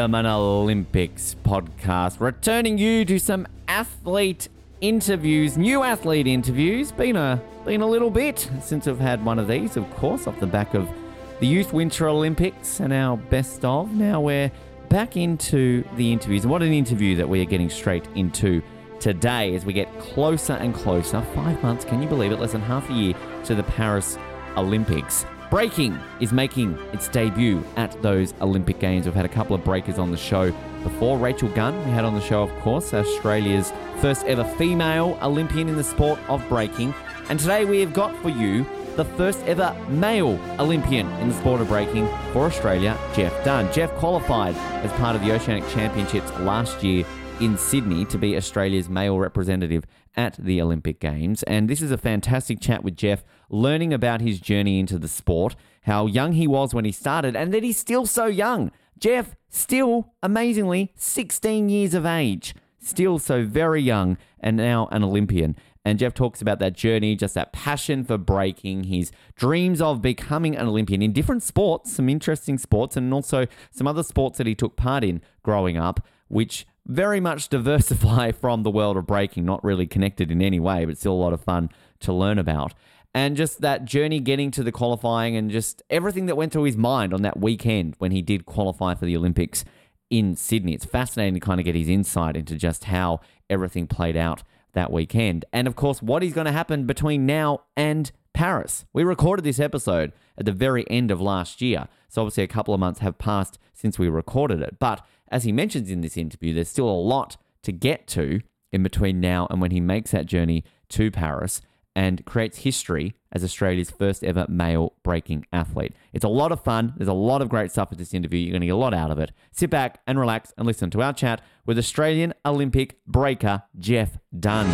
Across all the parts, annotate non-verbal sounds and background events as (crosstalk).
podium an Olympics podcast, returning you to some athlete interviews, new athlete interviews. Been a been a little bit since I've had one of these, of course, off the back of the Youth Winter Olympics and our best of. Now we're back into the interviews, and what an interview that we are getting straight into today as we get closer and closer. Five months, can you believe it? Less than half a year to the Paris Olympics. Breaking is making its debut at those Olympic Games. We've had a couple of breakers on the show before. Rachel Gunn, we had on the show, of course, Australia's first ever female Olympian in the sport of breaking. And today we have got for you the first ever male Olympian in the sport of breaking for Australia, Jeff Dunne. Jeff qualified as part of the Oceanic Championships last year in Sydney to be Australia's male representative at the Olympic Games. And this is a fantastic chat with Jeff, learning about his journey into the sport, how young he was when he started, and that he's still so young. Jeff, still amazingly 16 years of age, still so very young, and now an Olympian. And Jeff talks about that journey, just that passion for breaking, his dreams of becoming an Olympian in different sports, some interesting sports, and also some other sports that he took part in growing up, which very much diversify (laughs) from the world of breaking, not really connected in any way, but still a lot of fun to learn about. And just that journey getting to the qualifying and just everything that went through his mind on that weekend when he did qualify for the Olympics in Sydney. It's fascinating to kind of get his insight into just how everything played out that weekend. And of course, what is going to happen between now and Paris. We recorded this episode at the very end of last year. So obviously, a couple of months have passed since we recorded it. But as he mentions in this interview, there's still a lot to get to in between now and when he makes that journey to Paris and creates history as Australia's first ever male breaking athlete. It's a lot of fun. There's a lot of great stuff with this interview. You're going to get a lot out of it. Sit back and relax and listen to our chat with Australian Olympic breaker Jeff Dunne.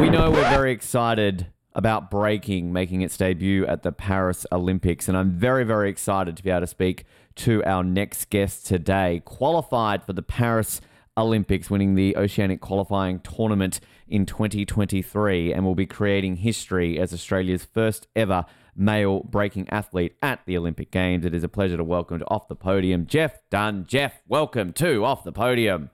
We know we're very excited about breaking making its debut at the Paris Olympics, and I'm very, very excited to be able to speak to our next guest today. Qualified for the Paris Olympics, winning the Oceanic qualifying tournament in 2023, and will be creating history as Australia's first ever male breaking athlete at the Olympic Games. It is a pleasure to welcome to Off the Podium Jeff Dunne. Jeff, welcome to Off the Podium.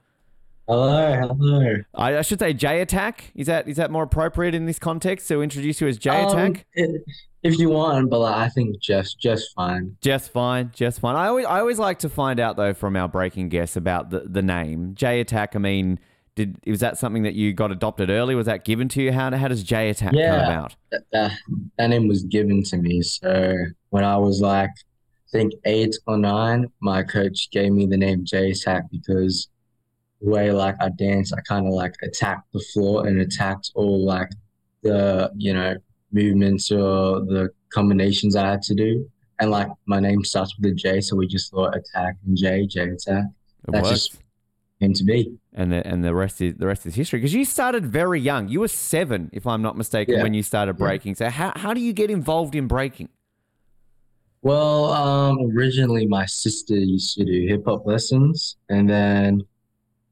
Hello, hello. I, I should say J Attack. Is that is that more appropriate in this context to introduce you as J Um, Attack? it- if you want, but like, I think just just fine. Just fine, just fine. I always I always like to find out though from our breaking guests about the, the name J Attack. I mean, did was that something that you got adopted early? Was that given to you? How how does J Attack come Yeah. about? That, that that name was given to me. So when I was like, I think eight or nine, my coach gave me the name J Attack because way like I dance, I kind of like attacked the floor and attacked all like the you know movements or the combinations I had to do. And like my name starts with a J, so we just thought attack and J, J attack It That works. just- came to be. and the and the rest is the rest is history. Because you started very young. You were seven, if I'm not mistaken, Yeah. when you started Yeah. breaking. So how how do you get involved in breaking? Well, um, originally my sister used to do hip hop lessons, and then,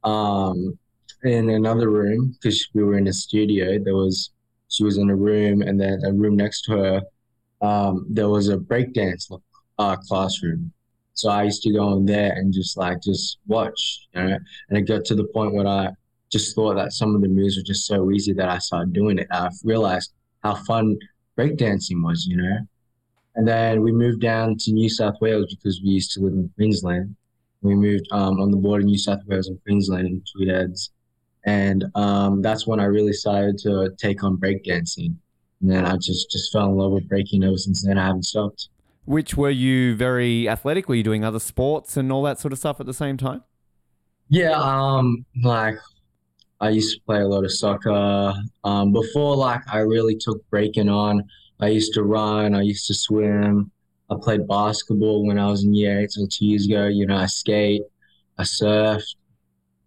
um, in another room because we were in a studio, there was she was in a room, and then a room next to her, um, there was a breakdance uh classroom. So I used to go in there and just like just watch, you know, and it got to the point where I just thought that some of the moves were just so easy that I started doing it. I realized how fun breakdancing was, you know. And then we moved down to New South Wales because we used to live in Queensland. We moved um, on the border, New South Wales and Queensland in Tweed Heads. And um, that's when I really started to take on breakdancing. And then I just, just fell in love with breaking ever since then. I haven't stopped. Which were you very athletic? Were you doing other sports and all that sort of stuff at the same time? Yeah, um, like I used to play a lot of soccer. Um, before like I really took breaking on, I used to run, I used to swim. I played basketball when I was in year eight, so two years ago. You know, I skate, I surfed.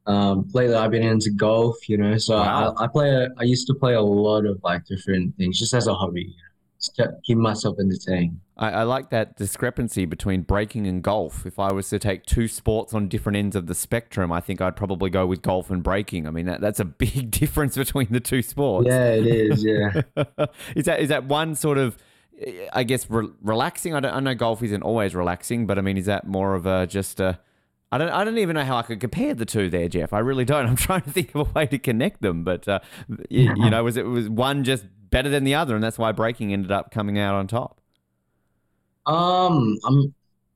Um, lately I've been into golf. You know, so Wow. I, I play. A, I used to play a lot of like different things, just as a hobby. You know, just to keep myself entertained. I, I like that discrepancy between breaking and golf. If I was to take two sports on different ends of the spectrum, I think I'd probably go with golf and breaking. I mean, that, that's a big (laughs) difference between the two sports. Yeah, it is. Yeah. (laughs) is that is that one sort of, I guess, re- relaxing? I, don't, I know golf isn't always relaxing, but I mean, is that more of a just a? I don't. I don't even know how I could compare the two there, Jeff. I really don't. (laughs) I'm trying to think of a way to connect them, but uh, you, you know, was it was one just better than the other, and that's why breaking ended up coming out on top. Um, I'm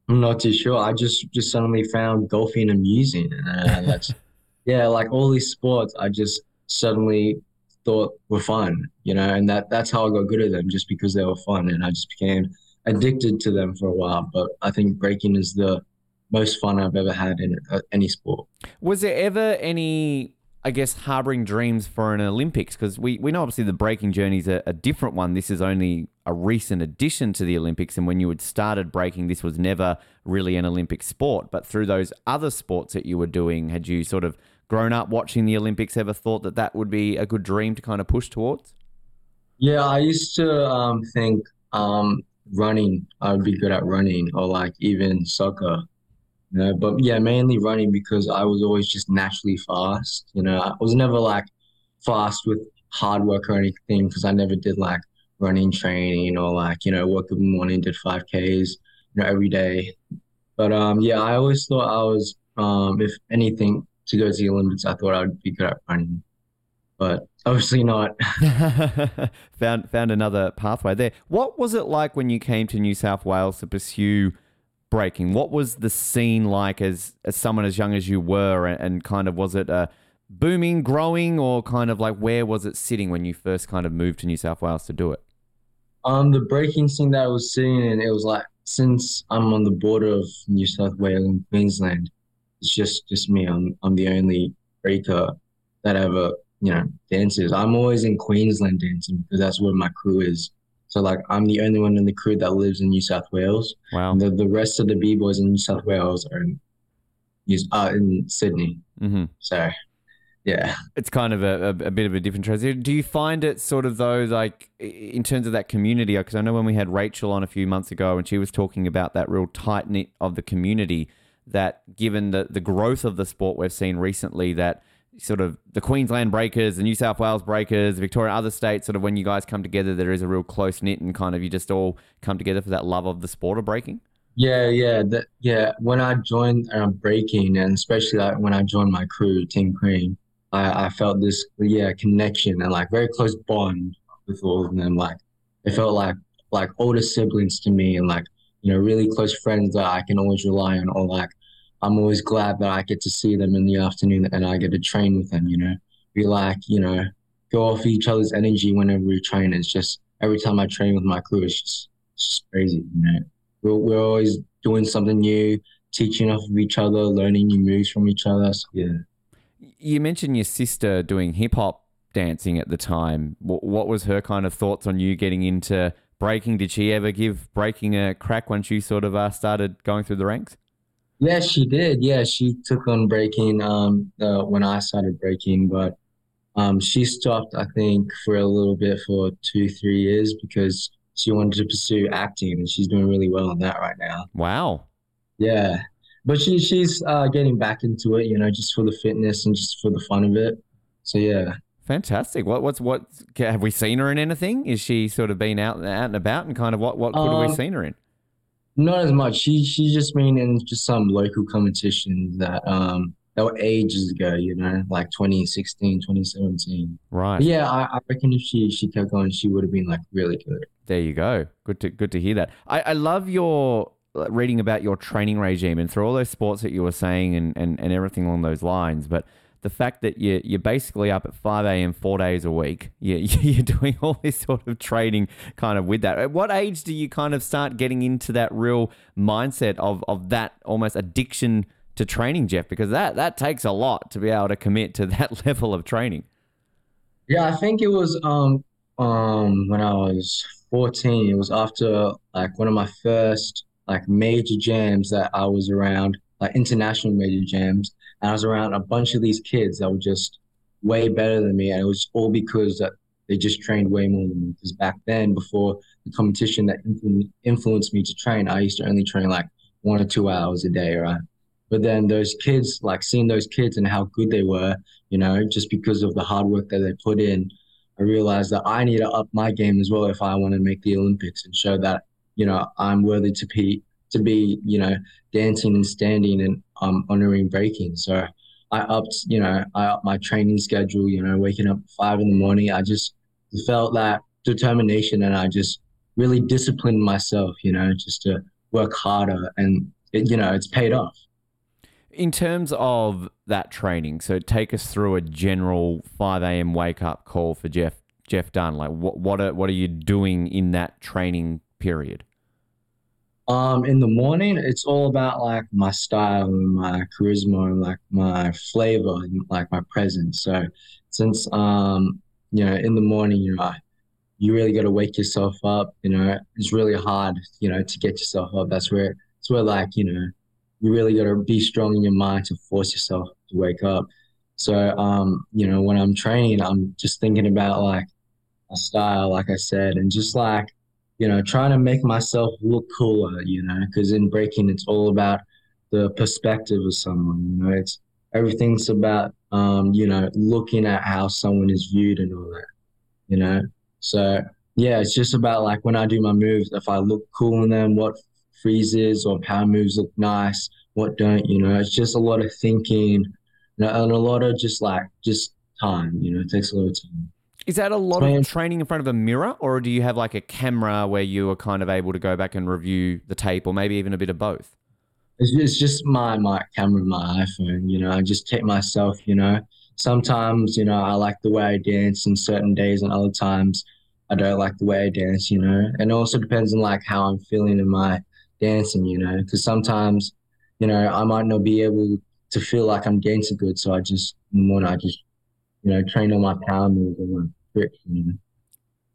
I'm not too sure. I just just suddenly found golfing amusing, and uh, that's (laughs) yeah, like all these sports, I just suddenly thought were fun, you know, and that that's how I got good at them, just because they were fun, and I just became addicted to them for a while. But I think breaking is the most fun I've ever had in uh, any sport. Was there ever any, I guess, harboring dreams for an Olympics? Because we, we know obviously the breaking journey is a, a different one. This is only a recent addition to the Olympics. And when you had started breaking, this was never really an Olympic sport. But through those other sports that you were doing, had you sort of grown up watching the Olympics, ever thought that that would be a good dream to kind of push towards? Yeah, I used to um, think um, running, I would be good at running, or like even soccer. You know, but yeah, mainly running because I was always just naturally fast. You know, I was never like fast with hard work or anything because I never did like running training or like, you know, woke up in the morning, did 5Ks, you know, every day. But um, yeah, I always thought I was, um, if anything, to go to the Olympics, I thought I would be good at running. But obviously not. (laughs) (laughs) found found another pathway there. What was it like when you came to New South Wales to pursue breaking? What was the scene like as as someone as young as you were, and, and kind of was it uh, booming, growing, or kind of like where was it sitting when you first kind of moved to New South Wales to do it? Um, the breaking scene that I was seeing, and it was like since I'm on the border of New South Wales and Queensland, it's just just me. I'm I'm the only breaker that ever you know dances. I'm always in Queensland dancing because that's where my crew is. So like I'm the only one in the crew that lives in New South Wales. Wow. And the the rest of the b boys in New South Wales are in, uh, in Sydney. hmm So yeah. It's kind of a, a, a bit of a different transition. Do you find it sort of though, like in terms of that community? Because I know when we had Rachel on a few months ago, and she was talking about that real tight knit of the community. That given the the growth of the sport we've seen recently, that sort of the Queensland Breakers, the New South Wales Breakers, Victoria, other states, sort of when you guys come together, there is a real close knit and kind of you just all come together for that love of the sport of breaking. Yeah, yeah, yeah. When I joined um, breaking, and especially like when I joined my crew, Team Cream, I, I felt this yeah connection and like very close bond with all of them. Like it felt like like older siblings to me, and like you know really close friends that I can always rely on. Or like I'm always glad that I get to see them in the afternoon and I get to train with them. You know, we like you know go off each other's energy whenever we train. It's just every time I train with my crew, it's just, it's just crazy. You know we're, we're always doing something new, teaching off of each other, learning new moves from each other. So, yeah. You mentioned your sister doing hip hop dancing at the time. What, what was her kind of thoughts on you getting into breaking? Did she ever give breaking a crack once you sort of uh, started going through the ranks? Yeah, she did. Yeah, she took on breaking um uh, when I started breaking, but um she stopped I think for a little bit for two, three years because she wanted to pursue acting and she's doing really well in that right now. Wow. Yeah. But she she's uh getting back into it, you know, just for the fitness and just for the fun of it. So yeah. Fantastic. What what's what have we seen her in anything? Is she sort of been out, out and about and kind of what what could have we Um, seen her in? Not as much. She she's just been in just some local competitions that um that were ages ago, you know, like 2016, 2017. Right. But yeah, I, I reckon if she she kept going, she would have been like really good. There you go. Good to good to hear that. I, I love your reading about your training regime and through all those sports that you were saying and, and, and everything along those lines. But the fact that you you're basically up at five a.m. four days a week, you, (laughs) you're doing all this sort of training kind of with that. At what age do you kind of start getting into that real mindset of of that almost addiction to training, Jeff? Because that that takes a lot to be able to commit to (laughs) that level of training. Yeah, I think it was um um when I was 14. It was after like one of my first like major jams that I was around, like international major jams, and I was around a bunch of these kids that were just way better than me, and it was all because that they just trained way more than me. Because back then, before the competition that influ- influenced me to train, I used to only train like one or two hours a day, right? But then those kids, like seeing those kids and how good they were, you know, just because of the hard work that they put in, I realized that I need to up my game as well if I want to make the Olympics and show that, you know, I'm worthy to be to be, you know, dancing and standing and um honoring breaking. So I upped, you know, I upped my training schedule, you know, waking up five in the morning. I just felt that determination and I just really disciplined myself, you know, just to work harder and it, you know, it's paid off. In terms of that training, so take us through a general 5 a.m. wake up call for Jeff Jeff Dunne. Like what what are what are you doing in that training period? Um, in the morning, it's all about like my style and my charisma and like my flavor and like my presence. So since um, you know, in the morning, you know, you really got to wake yourself up. You know, it's really hard, you know, to get yourself up. That's where it's where like you know, you really got to be strong in your mind to force yourself to wake up. So um, you know, when I'm training, I'm just thinking about like my style, like I said, and just like you know, trying to make myself look cooler, you know, because in breaking, it's all about the perspective of someone, you know, it's everything's about, um, you know, looking at how someone is viewed and all that, you know. So, yeah, it's just about like when I do my moves, if I look cool in them, what freezes or power moves look nice, what don't, you know, it's just a lot of thinking you know, and a lot of just like, just time, you know, it takes a lot of time. Is that a lot of training in front of a mirror, or do you have like a camera where you are kind of able to go back and review the tape, or maybe even a bit of both? It's just, my my camera, my iPhone. You know, I just take myself. You know, sometimes you know I like the way I dance, in certain days, and other times I don't like the way I dance. You know, and it also depends on like how I'm feeling in my dancing. You know, because sometimes you know I might not be able to feel like I'm dancing good, so I just in the morning I just you know train on my power moves and my know.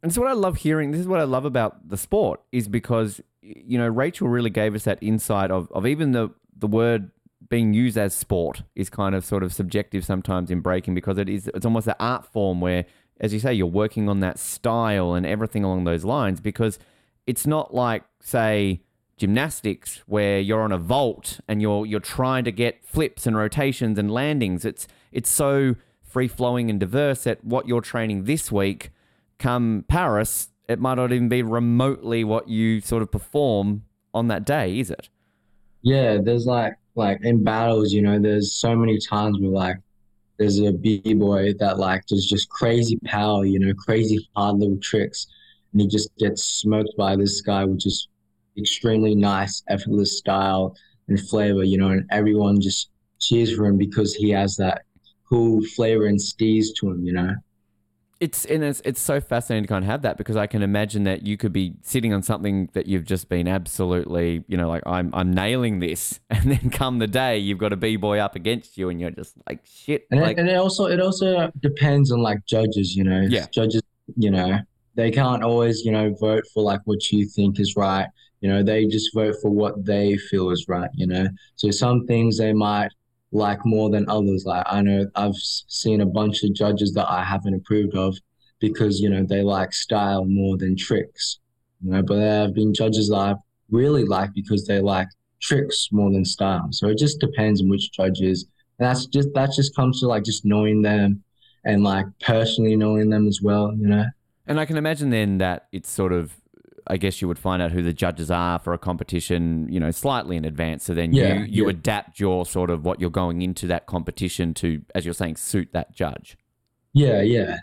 And so what I love hearing, this is what I love about the sport, is because you know Rachel really gave us that insight of of even the the word being used as sport is kind of sort of subjective sometimes in breaking because it is it's almost an art form where, as you say, you're working on that style and everything along those lines because it's not like say gymnastics where you're on a vault and you're you're trying to get flips and rotations and landings. It's it's so free flowing and diverse at what you're training this week come Paris, it might not even be remotely what you sort of perform on that day, is it? Yeah, there's like like in battles, you know, there's so many times where like there's a b boy that like does just crazy power, you know, crazy hard little tricks, and he just gets smoked by this guy with just extremely nice, effortless style and flavor, you know, and everyone just cheers for him because he has that cool flavor and steez to him, you know. It's and it's it's so fascinating to kind of have that because I can imagine that you could be sitting on something that you've just been absolutely, you know, like I'm I'm nailing this, (laughs) and then come the day you've got a b boy up against you, and you're just like shit. And, like, it, and it also it also depends on like judges, you know. Yeah. Judges, you know, they can't always, you know, vote for like what you think is right. You know, they just vote for what they feel is right, you know. So some things they might like more than others. Like I know I've seen a bunch of judges that I haven't approved of because, you know, they like style more than tricks. You know, but there have been judges that I really like because they like tricks more than style. So it just depends on which judges and that's just that just comes to like just knowing them and like personally knowing them as well you know And I can imagine then that it's sort of, I guess you would find out who the judges are for a competition, you know, slightly in advance. So then Yeah, you, you yeah. adapt your sort of what you're going into that competition to, as you're saying, suit that judge yeah yeah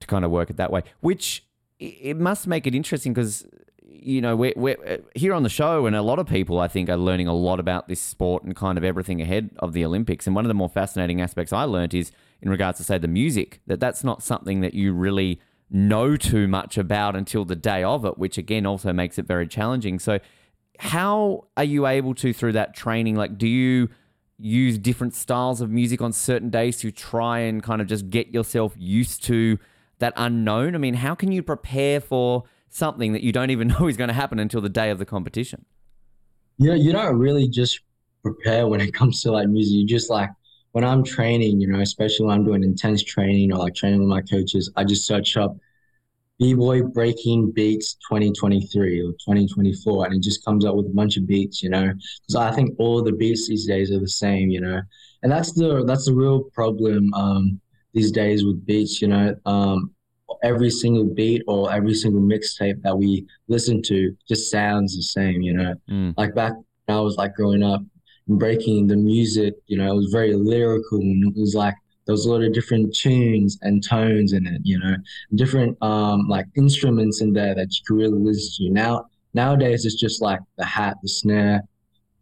to kind of work it that way, which it must make it interesting because, you know, we're, we're uh, here on the show and a lot of people, I think, are learning a lot about this sport and kind of everything ahead of the Olympics. And one of the more fascinating aspects I learned is in regards to, say, the music, that that's not something that you really know too much about until the day of it, which again also makes it very challenging. So, how are you able to, through that training, like, do you use different styles of music on certain days to try and kind of just get yourself used to that unknown? I mean, how can you prepare for something that you don't even (laughs) know is going to happen until the day of the competition? You know, you don't really just prepare when it comes to like music. You just like when I'm training, you know, especially when I'm doing intense training or like training with my coaches, I just search up B-boy breaking beats 2023 or 2024 and it just comes up with a bunch of beats you know? Because i think all the beats these days are the same you know? And that's the that's the real problem um, these days with beats you know? Um, every single beat or every single mixtape that we listen to just sounds the same you know? Mm. like back when i was like growing up breaking the music you know it was very lyrical and it was like there was a lot of different tunes and tones in it, you know, different um like instruments in there that you could really listen to. Now nowadays it's just like the hat, the snare,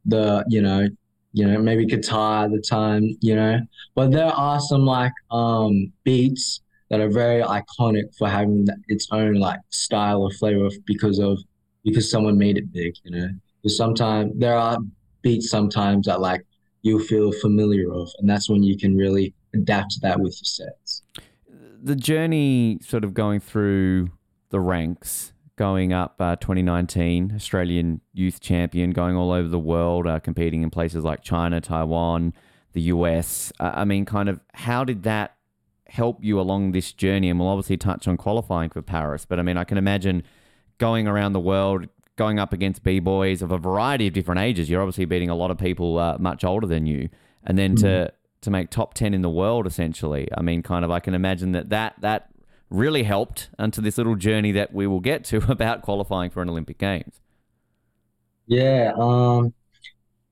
the you know, you know, maybe guitar at the time, you know. But there are some like um beats that are very iconic for having its own like style or flavor because of because someone made it big, you know. Because sometimes there are beats sometimes that like you feel familiar of, and that's when you can really adapt that with your sets. the journey sort of going through the ranks, going up uh, 2019, Australian youth champion, going all over the world, uh, competing in places like China, Taiwan, the US. Uh, I mean, kind of, how did that help you along this journey? And we'll obviously touch on qualifying for Paris, but I mean, I can imagine going around the world, going up against b boys of a variety of different ages. You're obviously beating a lot of people uh, much older than you, and then to to make top 10 in the world essentially. I mean kind of i can imagine that that that really helped onto this little journey that we will get to (laughs) about qualifying for an olympic games. Yeah, um,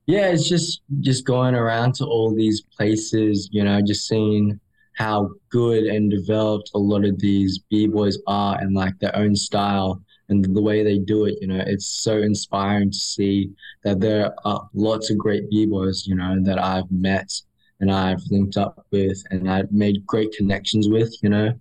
yeah, it's just just going around to all these places, you know, just seeing how good and developed a lot of these b-boys are and like their own style and the way they do it, you know, it's so inspiring to see that there are lots of great b-boys, you know, that I've met and I've linked up with and I've made great connections with, you know.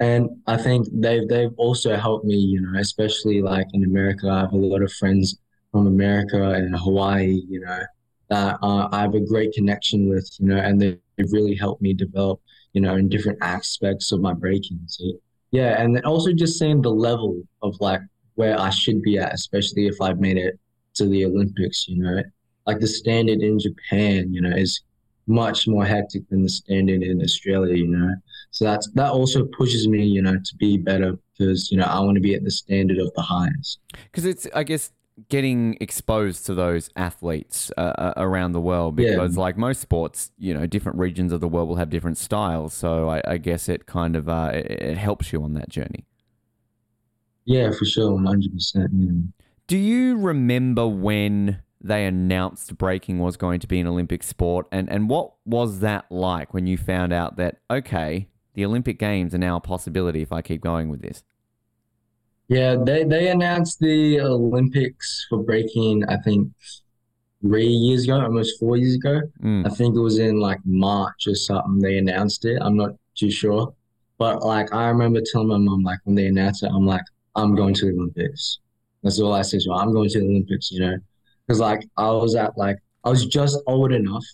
And I think they've they've also helped me, you know, especially like in America. I have a lot of friends from America and Hawaii, you know, that uh, I have a great connection with, you know, and they- they've really helped me develop, you know, in different aspects of my breaking. So, yeah, and also just seeing the level of like where I should be at, especially if I've made it to the Olympics, you know, like the standard in Japan, you know, is much more hectic than the standard in Australia, you know. So that's that also pushes me, you know, to be better because you know I want to be at the standard of the highest. because it's i guess getting exposed to those athletes uh, uh, around the world Yeah. because like most sports you know different regions of the world will have different styles so i, I guess it kind of uh, it, it helps you on that journey Yeah, for sure, hundred percent. You know. Do you remember when they announced breaking was going to be an Olympic sport? And, and what was that like when you found out that, okay, the Olympic Games are now a possibility if I keep going with this? Yeah, they they announced the Olympics for breaking. I think three years ago, almost four years ago. Mm. I think it was in like March or something. They announced it. I'm not too sure, but like I remember telling my mom like when they announced it, I'm like, I'm going to the Olympics. That's all I said. So I'm going to the Olympics, you know, because like I was at like I was just old enough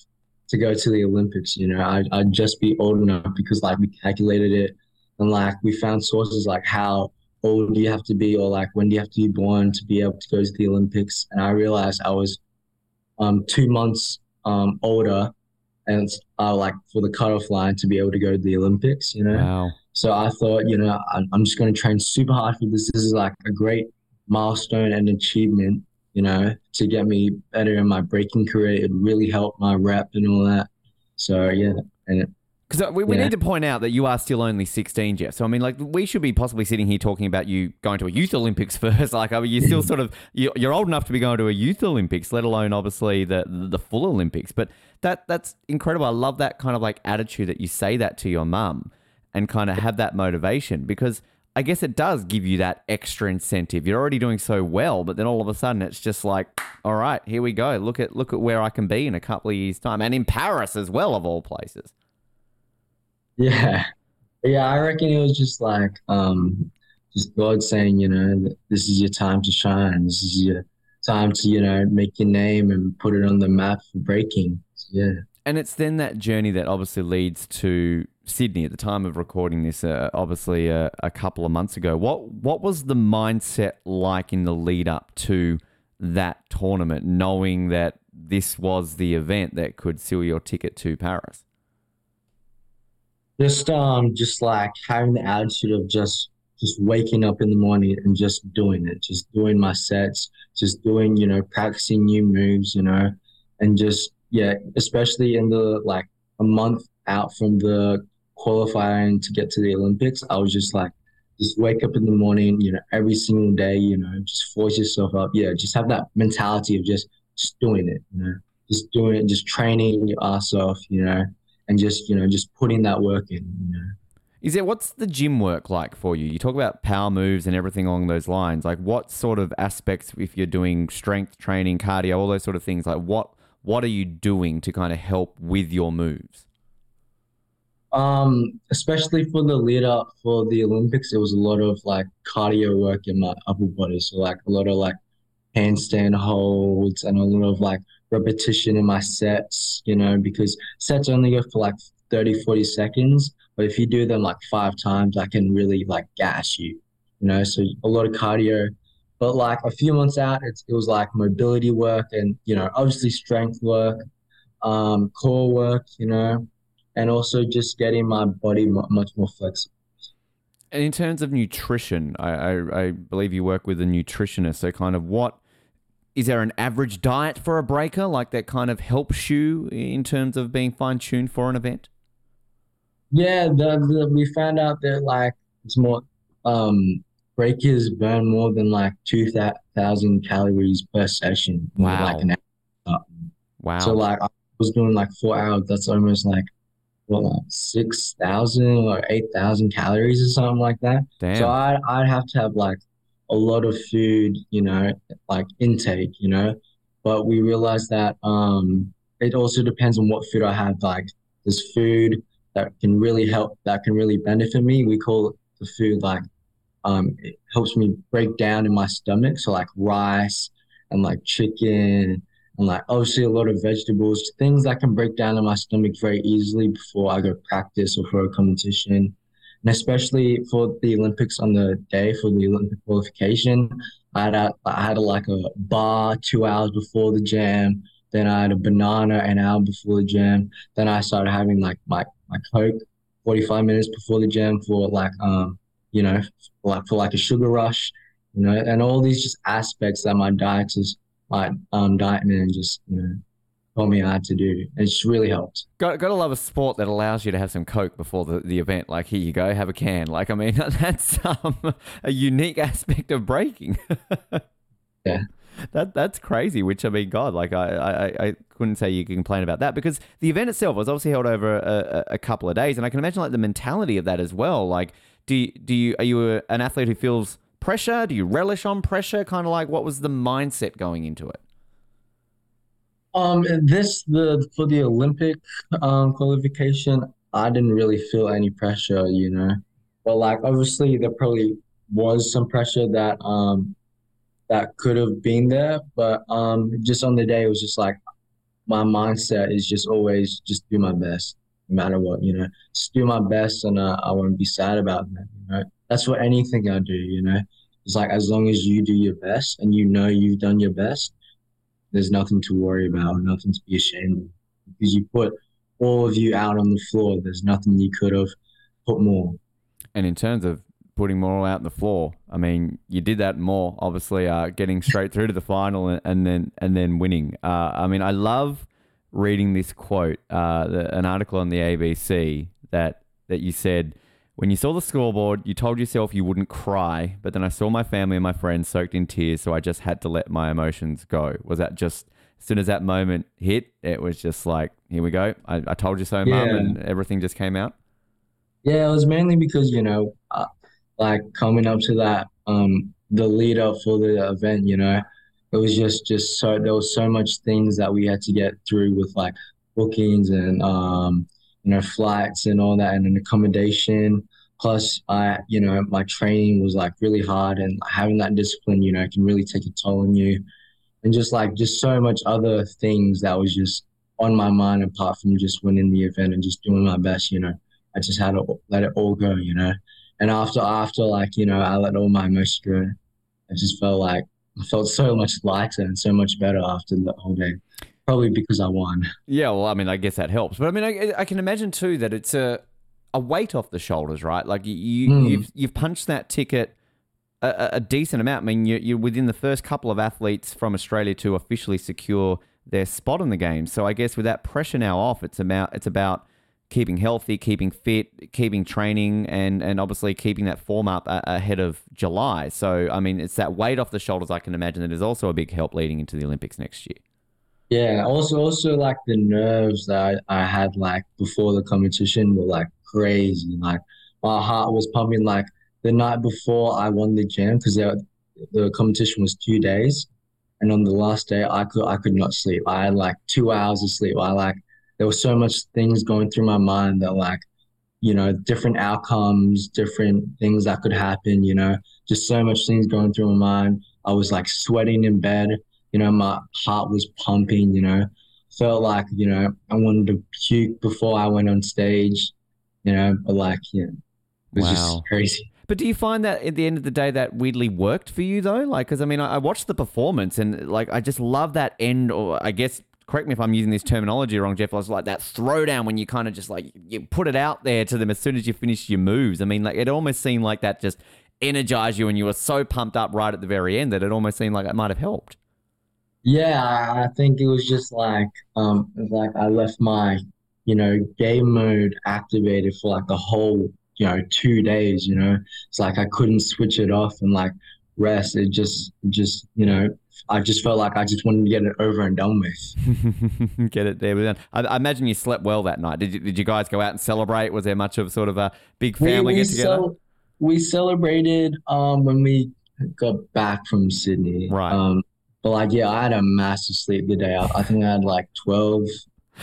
to go to the Olympics. You know, I I'd just be old enough because like we calculated it, and like we found sources like how old do you have to be or like when do you have to be born to be able to go to the Olympics. And I realized I was um two months um older and uh, like for the cutoff line to be able to go to the Olympics, you know. Wow. So I thought, you know, I'm, I'm just going to train super hard for this. This is like a great milestone and achievement, you know, to get me better in my breaking career. It really helped my rep and all that. So yeah, and it, Because uh, we, we Yeah. need to point out that you are still only 16, Jeff. So, I mean, like, we should be possibly sitting here talking about you going to a youth Olympics (laughs) first. Like, I mean, you're still mm. sort of, you're, you're old enough to be going to a youth Olympics, let alone, obviously, the, the full Olympics. But that that's incredible. I love that kind of like attitude that you say that to your mum and kind of have that motivation because I guess it does give you that extra incentive. You're already doing so well, but then all of a sudden it's just like, all right, here we go. Look at look at where I can be in a couple of years' time, and in Paris as well, of all places. Yeah, yeah. I reckon it was just like um, just God saying, you know, this is your time to shine. This is your time to, you know, make your name and put it on the map for breaking. So Yeah. And it's then that journey that obviously leads to Sydney at the time of recording this, uh, obviously uh, a couple of months ago. What what was the mindset like in the lead up to that tournament, knowing that this was the event that could seal your ticket to Paris? Just um, just like having the attitude of just just waking up in the morning and just doing it, just doing my sets, just doing you know practicing new moves, you know, and just yeah, especially in the like a month out from the qualifying to get to the Olympics, I was just like, just wake up in the morning, you know, every single day, you know, just force yourself up. Yeah, just have that mentality of just just doing it, you know, just doing it, just training your ass off, you know, and just you know just putting that work in, you know. Is it what's the gym work like for you? You talk about power moves and everything along those lines. Like what sort of aspects if you're doing strength training, cardio, all those sort of things, like what what are you doing to kind of help with your moves? Um, especially for the lead up for the Olympics, it was a lot of like cardio work in my upper body. So like a lot of like handstand holds and a lot of like repetition in my sets, you know, because sets only go for like 30, 40 seconds. But if you do them like five times, I can really like gas you, you know, so a lot of cardio. But like a few months out, it's, it was like mobility work and, you know, obviously strength work, um, core work, you know, and also just getting my body much more flexible. And in terms of nutrition, I, I, I, believe you work with a nutritionist. So, kind of what is there an average diet for a breaker like that kind of helps you in terms of being fine tuned for an event? Yeah, the, the, we found out that like it's more um, breakers burn more than like two thousand calories per session. Wow. Like an hour. Wow. So like I was doing like four hours. That's almost like what like six thousand or eight thousand calories or something like that. Damn. So I'd I'd have to have like a lot of food, you know, like intake, you know. But we realized that um it also depends on what food I have. Like there's food that can really help that can really benefit me. We call the food like um it helps me break down in my stomach. So like rice and like chicken and like obviously a lot of vegetables, things that can break down in my stomach very easily before I go practice or for a competition. And especially for the Olympics on the day for the Olympic qualification, I had a, I had a, like a bar two hours before the jam. Then I had a banana an hour before the jam. Then I started having like my, my Coke 45 minutes before the jam for like um you know for like for like a sugar rush, you know, and all these just aspects that my diet is my um, diet and just you know told me I had to do. It's really helped. Got got to love a sport that allows you to have some coke before the, the event. Like here you go, have a can. Like I mean, (laughs) that's um, a unique (laughs) aspect of breaking. (laughs) yeah. That that's crazy. Which I mean, God, like I, I, I couldn't say you can complain about that because the event itself was obviously held over a, a, a couple of days, and I can imagine like the mentality of that as well. Like, do you, do you are you a, an athlete who feels pressure? Do you relish on pressure? Kind of like what was the mindset going into it? Um, this the for the Olympic um qualification, I didn't really feel any pressure, you know. But like obviously there probably was some pressure that um that could have been there, but um just on the day it was just like my mindset is just always just do my best no matter what, you know. Just do my best and uh, I won't be sad about that, you know. That's what anything I do, you know. It's like as long as you do your best and you know you've done your best, there's nothing to worry about, nothing to be ashamed of. Because you put all of you out on the floor, there's nothing you could have put more. And in terms of putting more out on the floor, I mean, you did that more, obviously, uh, getting straight through to the final and, and then and then winning. Uh, I mean, I love reading this quote, uh, the, an article on the ABC that that you said when you saw the scoreboard, you told yourself you wouldn't cry, but then I saw my family and my friends soaked in tears, so I just had to let my emotions go. Was that just as soon as that moment hit, it was just like, here we go. I, I told you so, yeah. mum, and everything just came out? Yeah, it was mainly because, you know, uh, like coming up to that, um, the lead up for the event, you know, it was just, just so, there was so much things that we had to get through with like bookings and, um, you know, flights and all that and an accommodation. Plus, I, you know, my training was like really hard and having that discipline, you know, can really take a toll on you. And just like, just so much other things that was just on my mind apart from just winning the event and just doing my best. You know, I just had to let it all go. You know, and after after like you know I let all my emotions go, I just felt like I felt so much lighter and so much better after the whole day. Probably because I won. Yeah, well, I mean, I guess that helps. But I mean, I, I can imagine too that it's a a weight off the shoulders, right? Like you, Mm. you've you've punched that ticket a, a- a decent amount. I mean, you're, you're within the first couple of athletes from Australia to officially secure their spot in the game. So I guess with that pressure now off, it's about it's about keeping healthy, keeping fit, keeping training, and and obviously keeping that form up a, ahead of July. So I mean, it's that weight off the shoulders. I can imagine that is also a big help leading into the Olympics next year. Yeah, also also like the nerves that I, had like before the competition were like crazy. Like my heart was pumping like the night before I won the jam because the the competition was two days, and on the last day I could I could not sleep. I had like two hours of sleep. I like there was so much things going through my mind that like you know different outcomes, different things that could happen. You know, just so much things going through my mind. I was like sweating in bed you know, my heart was pumping, you know, felt like, you know, I wanted to puke before I went on stage, you know, but like, yeah, it was Wow. just crazy. But do you find that at the end of the day that weirdly worked for you though? Like, because I mean, I, I watched the performance and like I just love that end, or I guess correct me if I'm using this terminology wrong, Jeff. I was like that throwdown when you kind of just like you put it out there to them as soon as you finish your moves. I mean, like it almost seemed like that just energized you, and you were so pumped up right at the very end that it almost seemed like it might have helped. Yeah, I, think it was just like, um, it was like I left my, you know, game mode activated for like the whole, you know, two days, you know, it's like I couldn't switch it off and like rest. It just, just, you know, I just felt like I just wanted to get it over and done with. (laughs) Get it there. But I, I imagine you slept well that night. Did you, did you guys go out and celebrate? Was there much of sort of a big family we, get together? cel- we celebrated um when we got back from Sydney. Right. Um, but like yeah, I had a massive sleep the day. I, I think I had like 12,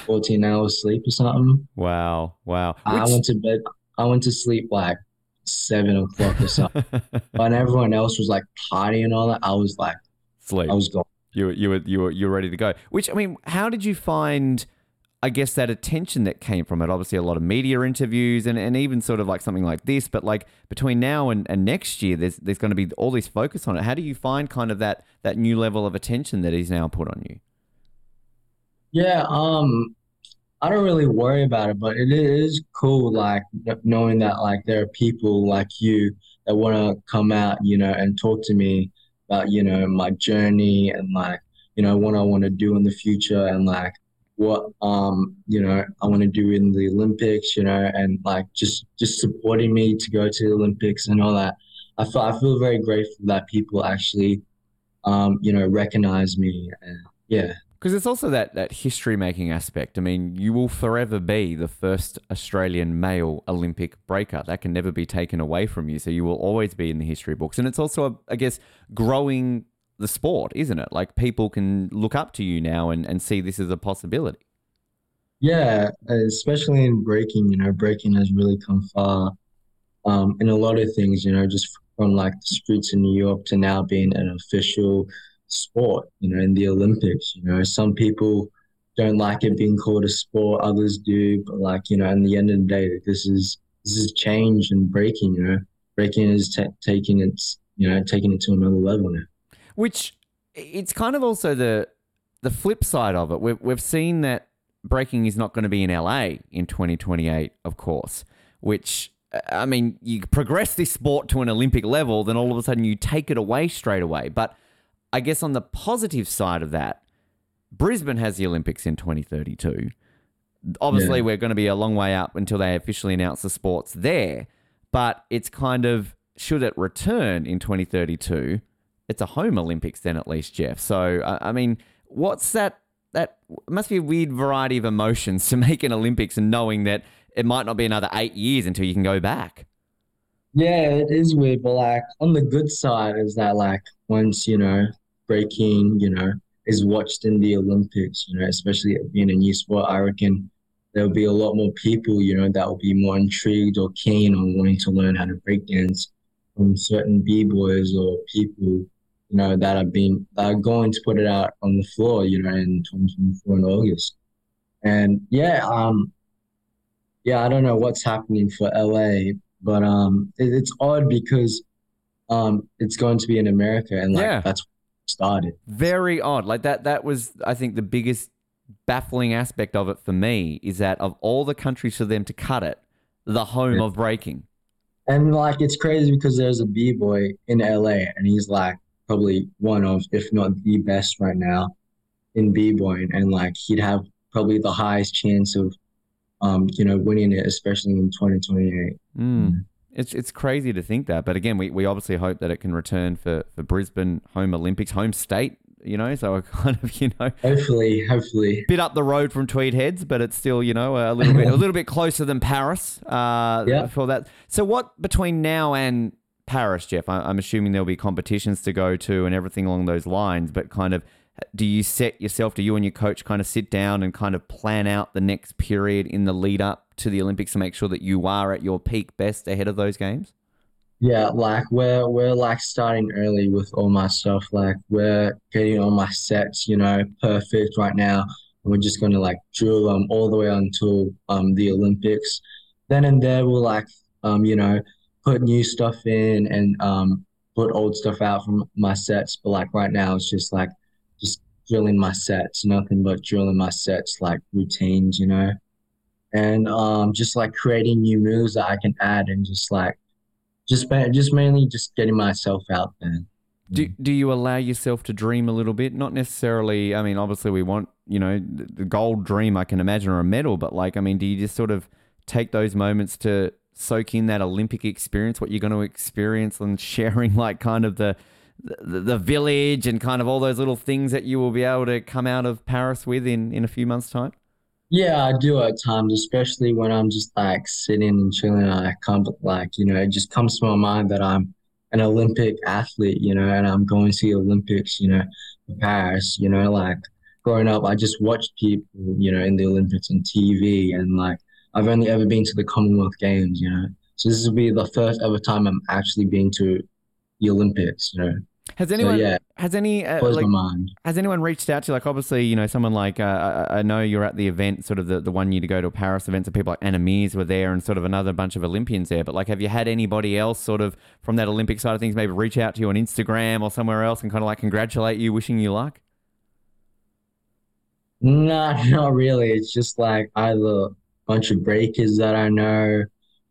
14 hours sleep or something. wow, wow. I Which- went to bed. I went to sleep like seven o'clock or something. (laughs) when everyone else was like partying and all that, I was like, sleep. I was gone. You were, you were you were you were ready to go. Which I mean, how did you find? I guess that attention that came from it. Obviously, a lot of media interviews and, and even sort of like something like this. But like between now and, and next year, there's there's going to be all this focus on it. How do you find kind of that that new level of attention that he's now put on you? Yeah, um, I don't really worry about it, but it is cool, like knowing that like there are people like you that want to come out, you know, and talk to me about, you know, my journey and like, you know, what I want to do in the future and like what um, you know, I want to do in the Olympics, you know, and like just just supporting me to go to the Olympics and all that. I feel I feel very grateful that people actually um, you know, recognize me and yeah. Because it's also that, that history making aspect. I mean, you will forever be the first Australian male Olympic breaker. That can never be taken away from you. So you will always be in the history books. And it's also, I guess, growing the sport, isn't it? Like people can look up to you now and, and see this as a possibility. Yeah, especially in breaking, you know, breaking has really come far um, in a lot of things, you know, just from like the streets in New York to now being an official sport, you know, in the Olympics. You know, some people don't like it being called a sport, others do, but like, you know, in the end of the day, this is this is change and breaking, you know. Breaking is ta taking its, you know, taking it to another level now. Which it's kind of also the the flip side of it. We've, we've seen that breaking is not going to be in LA in 2028, of course, which, uh, I mean, you progress this sport to an Olympic level, then all of a sudden you take it away straight away. But I guess on the positive side of that, Brisbane has the Olympics in 2032. Obviously, Yeah. we're going to be a long way up until they officially announce the sports there, but it's kind of, should it return in 2032, it's a home Olympics then at least, Jeff. So I mean, what's that? That must be a weird variety of emotions (laughs) to make an Olympics and knowing that it might not be another eight years until you can go back. Yeah, it is weird, but like on the good side is that like once, you know, breaking, you know, is watched in the Olympics, you know, especially being a new sport, I reckon there'll be a lot more people, you know, that will be more intrigued or keen on wanting to learn how to break dance from certain b-boys or people, you know, that I've been that are going to put it out on the floor, you know, in 2024 in August. And yeah, um, yeah, I don't know what's happening for LA, but um, it, it's odd because um, it's going to be in America, and like Yeah. that's started. Very odd. Like that. That was, I think, the biggest baffling aspect of it for me is that of all the countries for them to cut it, the home Yeah. of breaking. And like it's crazy because there's a b boy in LA, and he's like probably one of, if not the best right now, in b boy, and like he'd have probably the highest chance of, um, you know, winning it, especially in 2028. Mm. It's it's crazy to think that, but again, we, we obviously hope that it can return for, for Brisbane home Olympics, home state. You know, so we're (laughs) kind of you know Hopefully, hopefully. bit up the road from Tweed Heads, but it's still you know a little bit a little bit closer than Paris. Uh, Yeah. For that, so what between now and Paris, Jeff? I, I'm assuming there'll be competitions to go to and everything along those lines. But kind of, do you set yourself? Do you and your coach kind of sit down and kind of plan out the next period in the lead up to the Olympics to make sure that you are at your peak best ahead of those games? Yeah, like we're we're like starting early with all my stuff. Like we're getting all my sets, you know, perfect right now. And we're just gonna like drill them all the way until um the Olympics. Then and there we'll like um you know put new stuff in and um put old stuff out from my sets. But like right now it's just like just drilling my sets, nothing but drilling my sets like routines, you know, and um just like creating new moves that I can add and just like just just mainly just getting myself out there. Do, do you allow yourself to dream a little bit? Not necessarily. I mean, obviously, we want you know the the gold dream. I can imagine or a medal, but like, I mean, do you just sort of take those moments to soak in that Olympic experience, what you're going to experience, and sharing (laughs) like kind of the the, the village and kind of all those little things that you will be able to come out of Paris with in in a few months' time? Yeah, I do at times, especially when I'm just like sitting and chilling. I come like you know, it just comes to my mind that I'm an Olympic athlete, you know, and I'm going to the Olympics, you know, in Paris, you know, like growing up, I just watched people, you know, in the Olympics on TV, and like I've only ever been to the Commonwealth Games, you know, so this will be the first ever time I'm actually being to the Olympics, you know. Has So anyone yeah, has any uh, like. Has anyone reached out to you? Like, obviously, you know, someone like, uh, I I know you're at the event, sort of the, the one year to go to a Paris event, so people like Anna Meares were there and sort of another bunch of Olympians there. But, like, have you had anybody else sort of from that Olympic side of things maybe reach out to you on Instagram or somewhere else and kind of like congratulate you, wishing you luck? Not, (laughs) not really. It's just like either bunch of breakers that I know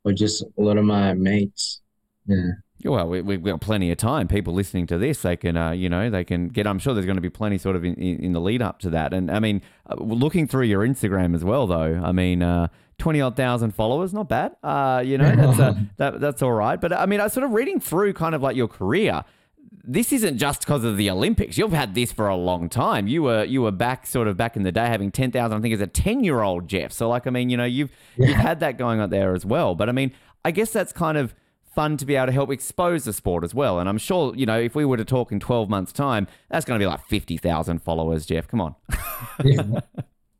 or just a lot of my mates. Yeah. Well, we, we've got plenty of time. People listening to this, they can, uh, you know, they can get. I'm sure there's going to be plenty sort of in, in, in the lead up to that. And I mean, uh, looking through your Instagram as well, though. I mean, uh, twenty odd thousand followers, not bad. Uh, you know, that's uh, (laughs) that, that's all right. But I mean, I sort of reading through kind of like your career. This isn't just because of the Olympics. You've had this for a long time. You were you were back sort of back in the day having ten thousand. I think as a ten year old Jeff. So like, I mean, you know, you've you've had that going on there as well. But I mean, I guess that's kind of fun to be able to help expose the sport as well. And I'm sure, you know, if we were to talk in 12 months' time, that's going to be like 50,000 followers, Jeff. Come on. (laughs) Yeah.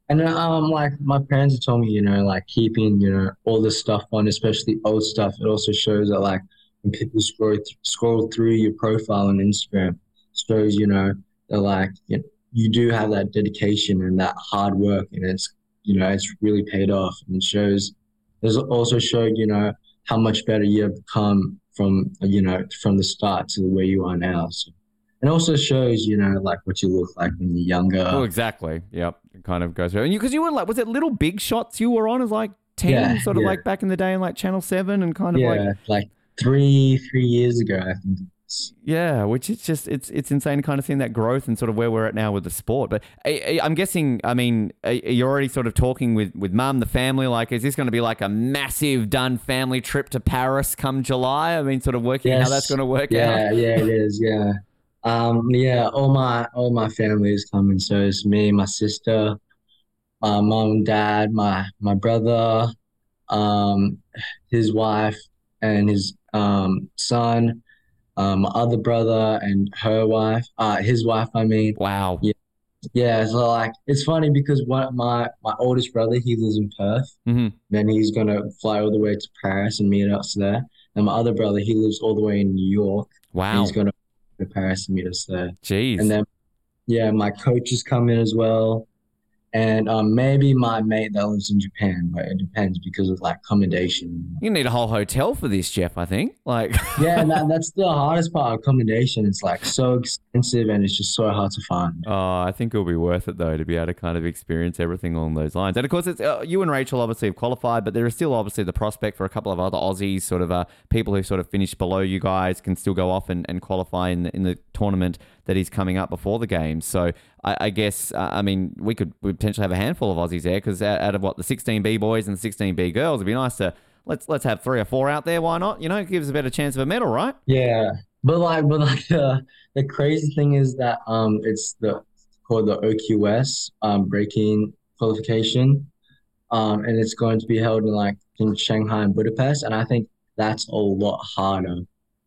And um, like my parents have told me, you know, like keeping, you know, all this stuff on, especially old stuff. It also shows that like when people scroll th- scroll through your profile on Instagram, shows, you know, they're like you, know, you do have that dedication and that hard work, and it's, you know, it's really paid off. And it shows. There's also showed, you know, how much better you have become from, you know, from the start to where you are now. So, it also shows, you know, like what you look like when you're younger. Oh, exactly. Yep. It kind of goes through. And you, because you were like, was it little big shots you were on as like 10, Yeah, sort of yeah. like back in the day in like Channel 7 and kind of like, yeah, like three three years ago, I think. Yeah, which is just it's it's insane kind of seeing that growth and sort of where we're at now with the sport. But I, I'm guessing, I mean, you're already sort of talking with with mum, the family. Like, is this going to be like a massive Dunne family trip to Paris come July? I mean, sort of working out how that's going to work yeah, out. yeah, yeah, it is. Yeah, um, yeah. All my all my family is coming. So it's me, my sister, my mom, dad, my my brother, um, his wife, and his um son, um, my other brother and her wife, uh, his wife. I mean. Wow. Yeah. Yeah, so like it's funny because one my my oldest brother he lives in Perth. hmm Then he's gonna fly all the way to Paris and meet us there. And my other brother he lives all the way in New York. Wow. he's gonna to Paris and meet us there. Jeez. And then yeah, my coach is coming as well. And um, maybe my mate that lives in Japan, but it depends because of like accommodation. You need a whole hotel for this, Jeff. I think. Like, (laughs) Yeah, that, that's the hardest part. Accommodation. It's like so expensive and it's just so hard to find. oh, I think it'll be worth it though to be able to kind of experience everything along those lines. And of course, it's uh, you and Rachael obviously have qualified, but there is still obviously the prospect for a couple of other Aussies, sort of uh, people who sort of finished below you guys, can still go off and, and qualify in the, in the tournament that is coming up before the game. So I, I guess uh, I mean we could we potentially have a handful of Aussies there because out, out of what the 16B boys and 16B girls, it'd be nice to let's let's have three or four out there. Why not? You know, it gives a better chance of a medal, right? Yeah, but like, but like, uh, the crazy thing is that um, it's the called the OQS um breaking qualification, um, and it's going to be held in like in Shanghai and Budapest, and I think that's a lot harder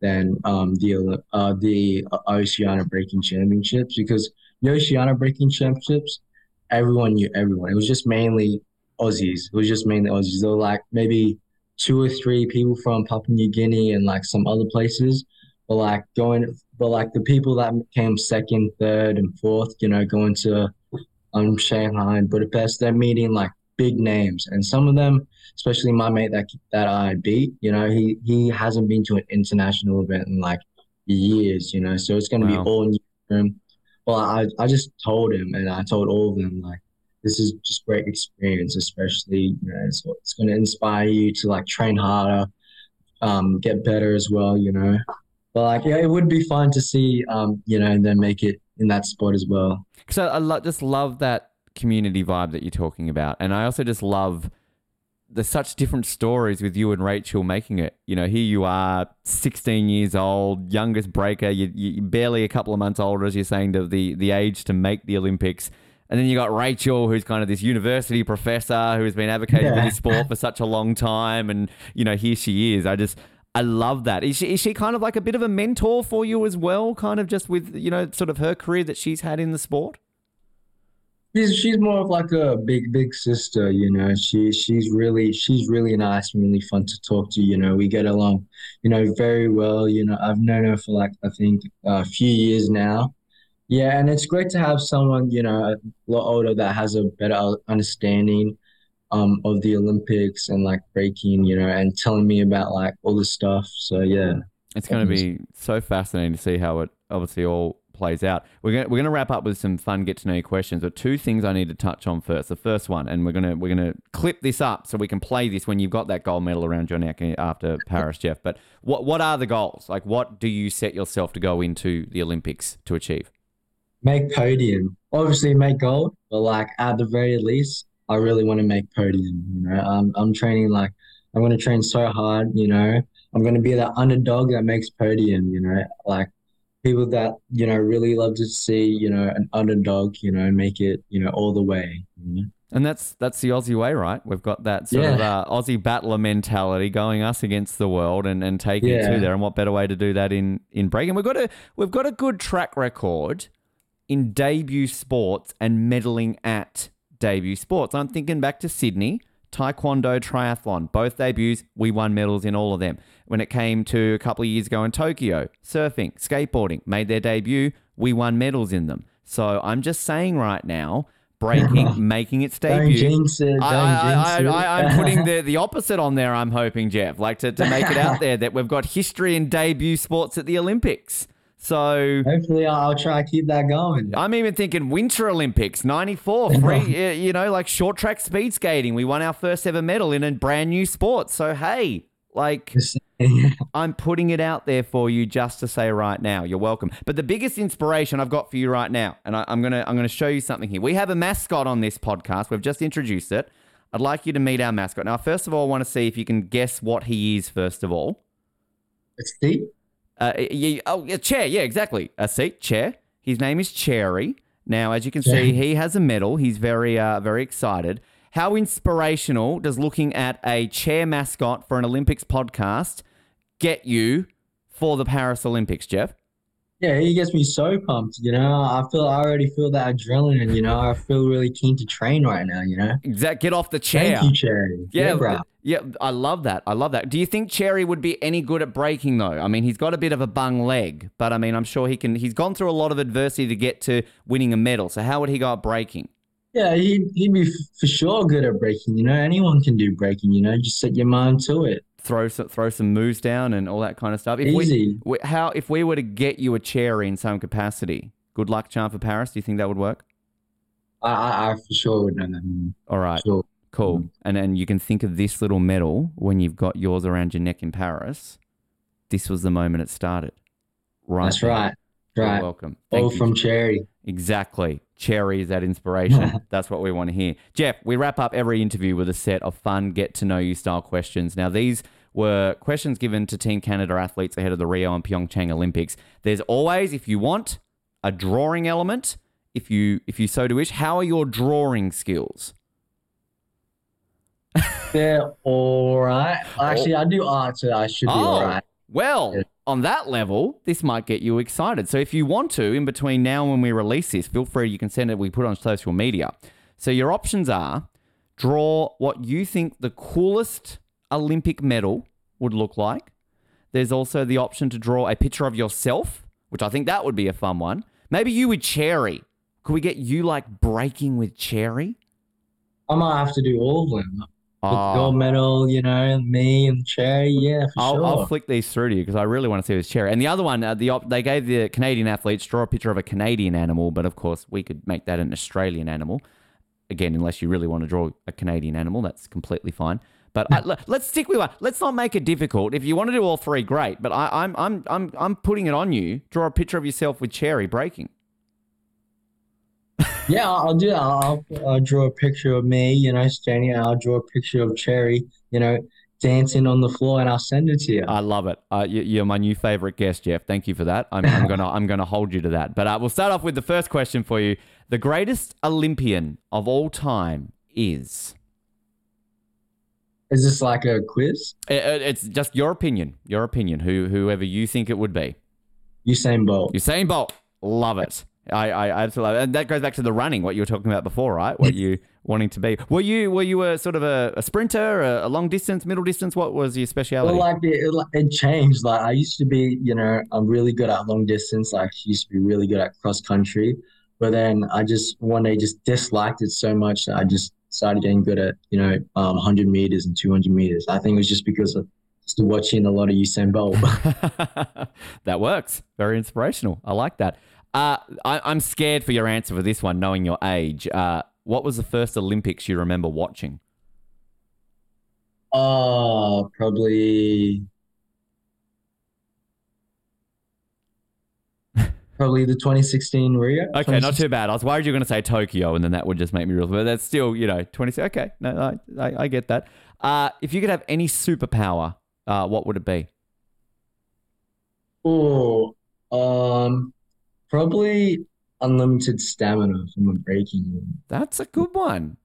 than um the uh the Oceania breaking championships because the Oceania breaking championships, everyone knew everyone. It was just mainly Aussies. It was just mainly Aussies. There were like maybe two or three people from Papua New Guinea and like some other places. But like going, but like the people that came second, third, and fourth, you know, going to um Shanghai and Budapest, they're meeting like big names, and some of them, especially my mate that that I beat, you know, he he hasn't been to an international event in like years, you know, so it's gonna Wow. be all new for him. Well, I I just told him, and I told all of them like this is just great experience, especially you know it's, it's going to inspire you to like train harder, um, get better as well, you know. But like yeah, it would be fun to see um, you know, and then make it in that sport as well. Because I, I lo- just love that community vibe that you're talking about, and I also just love there's such different stories with you and Rachael making it. You know, here you are, 16 years old, youngest breaker. You, barely a couple of months older, as you're saying, to the the age to make the Olympics. And then you got Rachael, who's kind of this university professor who has been advocating for this sport for such a long time, and you know, here she is. I just. I love that. Is she, is she kind of like a bit of a mentor for you as well? Kind of just with, you know, sort of her career that she's had in the sport? She's she's more of like a big big sister, you know. She she's really she's really nice and really fun to talk to. You know, we get along, you know, very well. You know, I've known her for like I think a few years now. Yeah, and it's great to have someone you know a lot older that has a better understanding um of the Olympics and like breaking, you know, and telling me about like all this stuff. So yeah. It's going to be so fascinating to see how it obviously all plays out. We're going to, we're going to wrap up with some fun get to know you questions, but two things I need to touch on first. The first one, and we're going to we're going to clip this up so we can play this when you've got that gold medal around your neck eh, after (laughs) Paris, Jeff. But what what are the goals? Like, what do you set yourself to go into the Olympics to achieve? make podium. Obviously, make gold, but like at the very least, I really want to make podium. You know, I'm I'm training like I'm going to train so hard. You know, I'm going to be that underdog that makes podium. You know, like people that you know really love to see you know an underdog. You know, make it you know all the way. You know? And that's that's the Aussie way, right? We've got that sort of uh, Aussie battler mentality going us against the world and, and taking it to there. And what better way to do that in in breaking? We've got a we've got a good track record in debut sports and medaling at debut sports. I'm thinking back to Sydney, Taekwondo, triathlon, both debuts. We won medals in all of them. When it came to a couple of years ago in Tokyo, surfing, skateboarding made their debut. We won medals in them. So I'm just saying right now, breaking, (laughs) making its debut. it. I, I, jinx I, it. I, I'm putting the, (laughs) the opposite on there, I'm hoping, Jeff, like to, to make it out there that we've got history in debut sports at the Olympics. So Hopefully, I'll, try to keep that going. I'm even thinking Winter Olympics, 94, (laughs) free, you know, like short track speed skating. We won our first ever medal in a brand new sport. So, hey, like I'm putting it out there for you just to say right now, you're welcome. But the biggest inspiration I've got for you right now, and I, I'm gonna I'm gonna show you something here. We have a mascot on this podcast. We've just introduced it. I'd like you to meet our mascot. Now, first of all, I want to see if you can guess what he is. First of all, It's deep. uh, yeah, oh, a chair. Yeah, exactly. A seat, chair. His name is Cherry. Now, as you can see, he has a medal. He's very, uh, very excited. How inspirational does looking at a chair mascot for an Olympics podcast get you for the Paris Olympics, Jeff? Yeah, he gets me so pumped. You know, I feel I already feel that adrenaline. You know, I feel really keen to train right now. You know. Exact. Get off the chair. Thank you, Cherry. Yeah, bro. yeah, I love that. I love that. Do you think Cherry would be any good at breaking though? I mean, he's got a bit of a bung leg, but I mean, I'm sure he can. He's gone through a lot of adversity to get to winning a medal. So how would he go at breaking? Yeah, he'd, he'd be for sure good at breaking. You know, anyone can do breaking. You know, just set your mind to it. Throw some, throw some moves down and all that kind of stuff. If Easy. We, how if we were to get you a chair in some capacity, good luck charm for Paris. Do you think that would work? I, I, for sure would know that. All right. Sure. Cool. Mm. And then you can think of this little medal when you've got yours around your neck in Paris. This was the moment it started. Right. That's there. right. You're Right. welcome. All you. from Cherry. Exactly. Cherry is that inspiration. (laughs) That's what we want to hear. Jeff, we wrap up every interview with a set of fun, get to know you style questions. Now, these were questions given to Team Canada athletes ahead of the Rio and Pyeongchang Olympics. There's always, if you want, a drawing element. If you if you so do wish, how are your drawing skills? They're all right. (laughs) Oh. Actually, I do art, so I should be all oh, right. Oh, well. On that level, this might get you excited. So if you want to, in between now and when we release this, feel free. You can send it. We put it on social media. So your options are draw what you think the coolest Olympic medal would look like. There's also the option to draw a picture of yourself, which I think that would be a fun one. Maybe you with Cherry. Could we get you like breaking with Cherry? I might have to do all of them. Oh. gold medal, you know, and me and Cherry. Yeah, for I'll, sure. I'll flick these through to you because I really want to see this chair. And the other one, uh, the op- they gave the Canadian athletes draw a picture of a Canadian animal, but of course we could make that an Australian animal. Again, unless you really want to draw a Canadian animal, that's completely fine. But (laughs) I, let- let's stick with one. Let's not make it difficult. If you want to do all three, great. But I, I'm I'm I'm I'm putting it on you. Draw a picture of yourself with Cherry breaking. Yeah, I'll, do that. I'll, I'll draw a picture of me, you know, standing. and I'll draw a picture of Cherry, you know, dancing on the floor, and I'll send it to you. I love it. Uh, you, you're my new favorite guest, Jeff. Thank you for that. I'm, I'm gonna I'm gonna hold you to that. But uh, we'll start off with the first question for you. The greatest Olympian of all time is. Is this like a quiz? Uh, It's just your opinion. Your opinion. Who whoever you think it would be. Usain Bolt. Usain Bolt. Love it. I, I absolutely and that goes back to the running. What you were talking about before, right? What you wanting to be. Were you were you a sort of a, a sprinter, a, a long distance, middle distance? What was your speciality? Well, like it, it, it changed. Like I used to be, you know, I'm really good at long distance. Like I used to be really good at cross country, but then I just one day just disliked it so much that I just started getting good at, you know, um, 100 meters and 200 meters. I think it was just because of just watching a lot of Usain Bolt. (laughs) that works. Very inspirational. I like that. Uh, I, I'm scared for your answer for this one, knowing your age. Uh, what was the first Olympics you remember watching? oh, probably. (laughs) Probably the 2016 Rio. Okay, not too bad. I was worried you were going to say Tokyo, and then that would just make me real. But that's still, you know, 20. Okay, no, I, I, I get that. Uh, if you could have any superpower, uh, what would it be? Oh, um, probably unlimited stamina from a breaking That's a good one.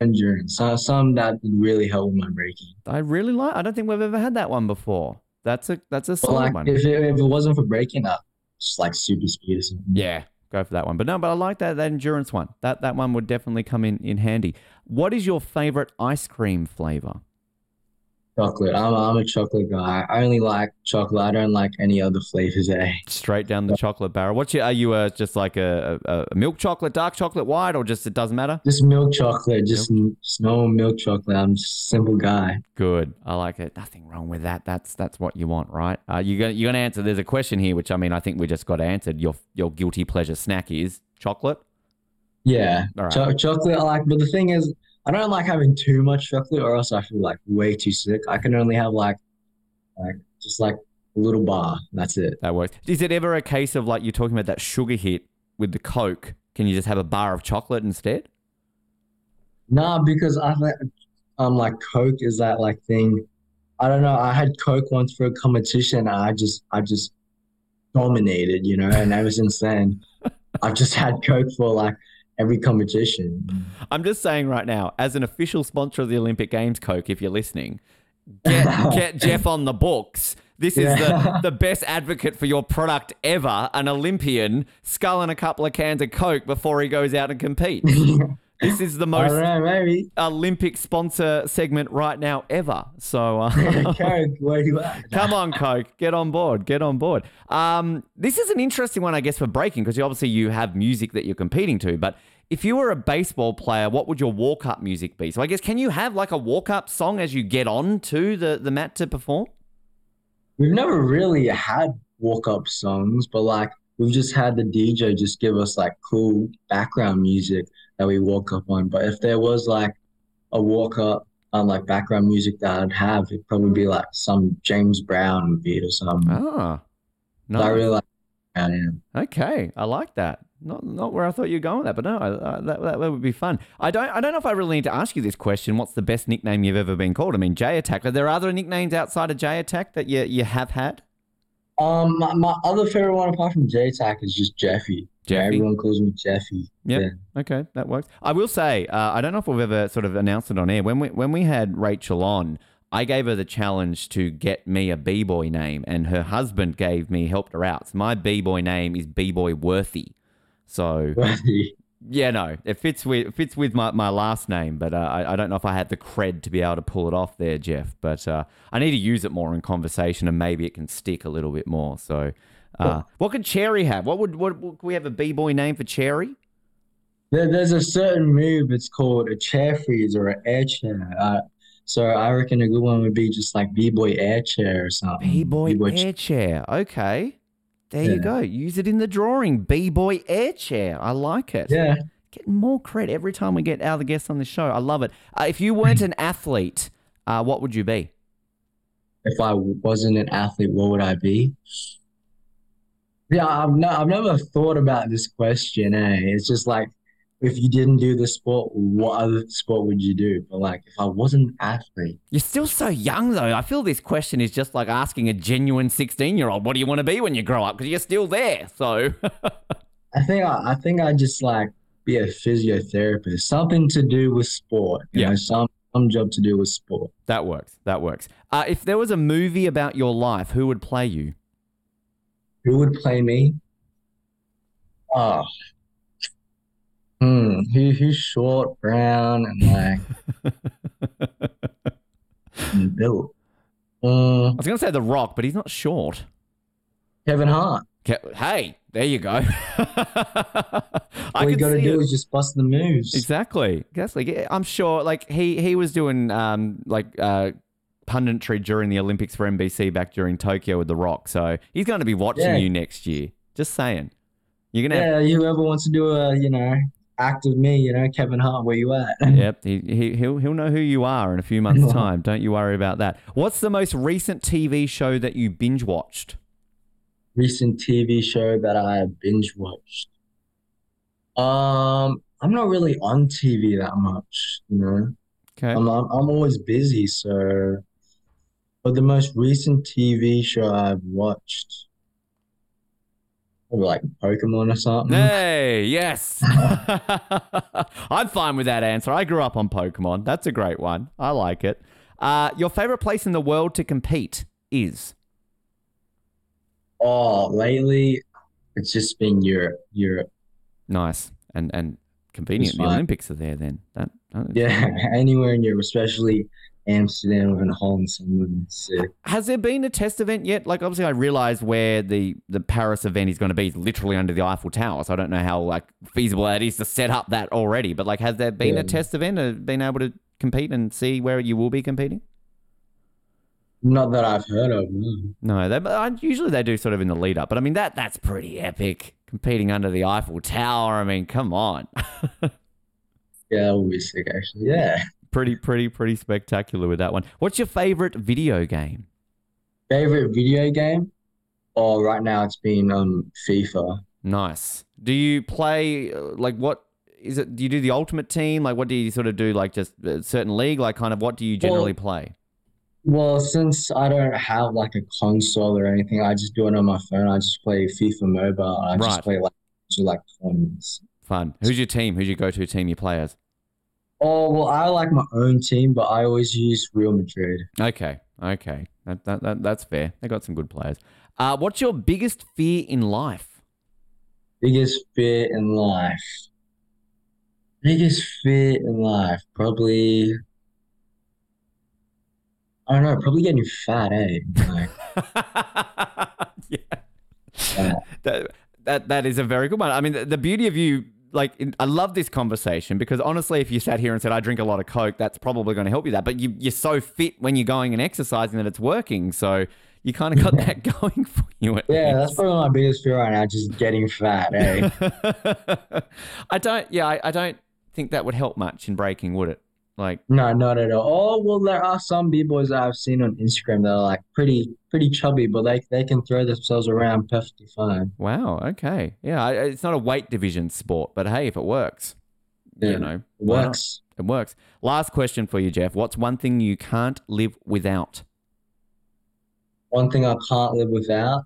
endurance. So, some that would really help with my breaking. I really like. I don't think we've ever had that one before. That's a that's a solid like, one. if it, if it wasn't for breaking up, just like super speed or something. Yeah, go for that one. But no, but I like that that endurance one. That that one would definitely come in in handy. What is your favorite ice cream flavor? Chocolate. I'm, I'm a chocolate guy. I only like chocolate. I don't like any other flavors. Eh? Straight down the chocolate barrel. What's your? Are you a, just like a, a, a milk chocolate, dark chocolate, white, or just it doesn't matter? Just milk chocolate. Just, just no milk chocolate. I'm just a simple guy. Good. I like it. Nothing wrong with that. That's that's what you want, right? Uh, you're gonna you're gonna answer. There's a question here, which I mean, I think we just got answered. Your your guilty pleasure snack is chocolate. Yeah, All right. Cho- chocolate. I like, but the thing is, I don't like having too much chocolate, or else I feel like way too sick. I can only have like, like just like a little bar. That's it. That works. Is it ever a case of like you're talking about that sugar hit with the Coke? Can you just have a bar of chocolate instead? Nah, because I think um like Coke is that like thing. I don't know. I had Coke once for a competition. And I just I just dominated, you know. And ever since then, (laughs) I've just had Coke for like every competition. I'm just saying right now, as an official sponsor of the Olympic Games, Coke, if you're listening, get, (laughs) get Jeff on the books. This is Yeah. the, the best advocate for your product ever, an Olympian sculling a couple of cans of Coke before he goes out and competes. (laughs) this is the (laughs) most maybe Olympic sponsor segment right now ever. So uh, (laughs) (laughs) Coke. Where you at? Come on, Coke, get on board, get on board. Um, this is an interesting one, I guess, for breaking because obviously you have music that you're competing to. But if you were a baseball player, what would your walk up music be? So I guess can you have like a walk up song as you get on to the, the mat to perform? We've never really had walk up songs, but like we've just had the DJ just give us like cool background music that we walk up on. But if there was like a walk up um, like background music that I'd have, it'd probably be like some James Brown beat or something. Ah, But I no. really like Brown. Okay, I like that. Not not where I thought you were going with that, but no, uh, that, that that would be fun. I don't I don't know if I really need to ask you this question. What's the best nickname you've ever been called? I mean, J Attack. Are there other nicknames outside of J Attack that you you have had? Um, my, my other favorite one apart from J Tack is just Jeffy. Jeffy? everyone calls me Jeffy. Yep. Yeah. Okay, that works. I will say, uh, I don't know if we've ever sort of announced it on air. When we when we had Rachael on, I gave her the challenge to get me a b boy name, and her husband gave me helped her out. So my b boy name is b boy Worthy. So yeah, no, it fits with it fits with my, my last name, but uh, I, I don't know if I had the cred to be able to pull it off there, Jeff. But uh, I need to use it more in conversation, and maybe it can stick a little bit more. So, uh, what could Cherry have? What would what, what could we have a b boy name for Cherry? There, there's a certain move. It's called a chair freeze or an air chair. Uh, so I reckon a good one would be just like b-boy air chair or something. B boy B-boy air chair. Okay. There you go. Use it in the drawing. B boy air chair. I like it. Yeah. Getting more credit every time we get other guests on the show. I love it. Uh, if you weren't (laughs) an athlete, uh, what would you be? If I wasn't an athlete, what would I be? Yeah, I've no, I've never thought about this question. Eh? It's just like if you didn't do the sport, what other sport would you do? But like if I wasn't an athlete, You're still so young, though. I feel this question is just like asking a genuine 16 year old, what do you want to be when you grow up? Because you're still there. So, (laughs) I think I, I think I just like be a physiotherapist, something to do with sport. You Yeah. know, some some job to do with sport. that works. That works. Uh, if there was a movie about your life, who would play you? Who would play me? Oh. Hmm. Who who's short, brown, and like (laughs) built? I Uh, was going to say The Rock, but he's not short. Kevin Hart. Ke- Hey, there you go. (laughs) All you could gotta do it. is just bust the moves. Exactly. Exactly. I'm sure. Like he he was doing um like uh punditry during the Olympics for NBC back during Tokyo with The Rock. So he's going to be watching Yeah. you next year. Just saying. You're gonna. Have, Yeah, whoever wants to do a, you know, act of me, you know, Kevin Hart, where you at? (laughs) Yep. He, he he'll he'll know who you are in a few months' time. Don't you worry about that. What's the most recent TV show that you binge watched? recent TV show that I binge watched. Um, I'm not really on TV that much, you know. Okay. I'm I'm, I'm always busy, so. But the most recent TV show I've watched, probably like Pokemon or something. Hey, yes. (laughs) I'm fine with that answer. I grew up on Pokemon. That's a great one. I like it. Uh, your favorite place in the world to compete is? Oh, lately, it's just been Europe. Europe. Nice. And and convenient. The. Olympics are there then. That, that Yeah, (laughs) anywhere in Europe, especially Amsterdam and Holland, some sick. Has there been a test event yet? Like obviously I realize where the, the Paris event is going to be is literally under the Eiffel Tower. So I don't know how like feasible that is to set up that already. But like has there been a test event or been able to compete and see where you will be competing? Not that I've heard of. No. No, they, but uh, usually they do sort of in the lead up. But I mean that that's pretty epic. Competing under the Eiffel Tower. I mean, come on. (laughs) Yeah, that would be sick, actually. Yeah. Pretty, pretty, pretty spectacular with that one. What's your favorite video game? Favorite video game? Oh, right now it's been um FIFA. Nice. Do you play uh, like what is it? Do you do the ultimate team? Like what do you sort of do? Like just a certain league? Like kind of what do you generally play? Well, since I don't have like a console or anything, I just do it on my phone. I just play FIFA Mobile. I Right. just play like just like tournaments. Fun. Who's your team? Who's your go-to team you play as? Oh well, I like my own team, but I always use Real Madrid. Okay, okay, that, that, that that's fair. They got some good players. Uh, what's your biggest fear in life? Biggest fear in life. Biggest fear in life, probably. I don't know, probably getting fat, eh? Like, (laughs) yeah. Yeah. That, that that is a very good one. I mean, the, the beauty of you like I love this conversation because honestly, if you sat here and said I drink a lot of coke, that's probably going to help you that. But you, you're so fit when you're going and exercising that it's working. So you kind of got that (laughs) going for you. Yeah, that's probably my biggest fear right now, just getting fat. Eh? (laughs) I don't. Yeah, I, I don't think that would help much in breaking, would it? Like, no, not at all. Oh well, there are some b-boys that I've seen on Instagram that are like pretty, pretty chubby, but they they can throw themselves around perfectly fine. wow, okay, yeah, it's not a weight division sport, but hey, if it works, Yeah, you know, it works. It works. Last question for you, Jeff. What's one thing you can't live without? One thing I can't live without.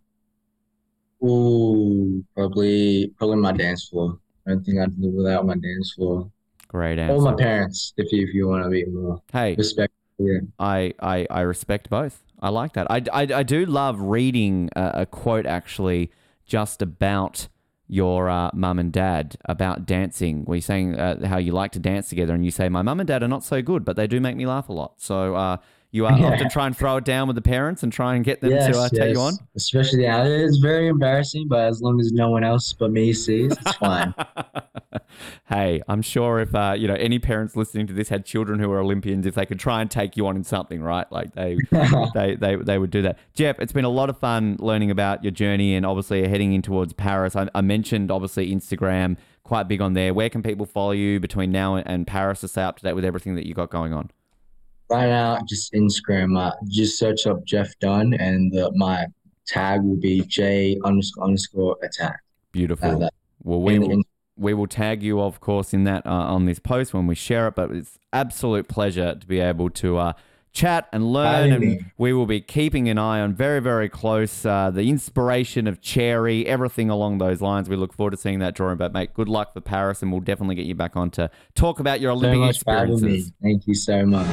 Ooh, probably probably my dance floor. I don't think I'd live without my dance floor. Great Or my parents, if you if you want to be more Hey, respectful. Yeah. I, I, I respect both. I like that. I, I, I do love reading a, a quote actually just about your uh, mum and dad about dancing. Where you're saying uh, how you like to dance together, and you say, My mum and dad are not so good, but they do make me laugh a lot. So uh, you uh, Yeah. often try and throw it down with the parents and try and get them Yes, to uh, take you on. Especially yeah, it's very embarrassing, but as long as no one else but me sees, it's fine. (laughs) hey, I'm sure if uh, you know any parents listening to this had children who were Olympians, if they could try and take you on in something, right? Like they (laughs) they, they they would do that. Jeff, it's been a lot of fun learning about your journey and obviously heading in towards Paris. I, I mentioned obviously Instagram, quite big on there. Where can people follow you between now and, and Paris to stay up to date with everything that you got going on? Right now, just Instagram. Uh, just search up Jeff Dunne, and uh, my tag will be J underscore underscore attack. Beautiful. Uh, well, we will, we will tag you, of course, in that uh, on this post when we share it. But it's absolute pleasure to be able to uh, chat and learn, and we will be keeping an eye on very, very close uh, the inspiration of Cherry, everything along those lines. We look forward to seeing that drawing. But mate, good luck for Paris, and we'll definitely get you back on to talk about your Olympic having experiences. Thank you so much.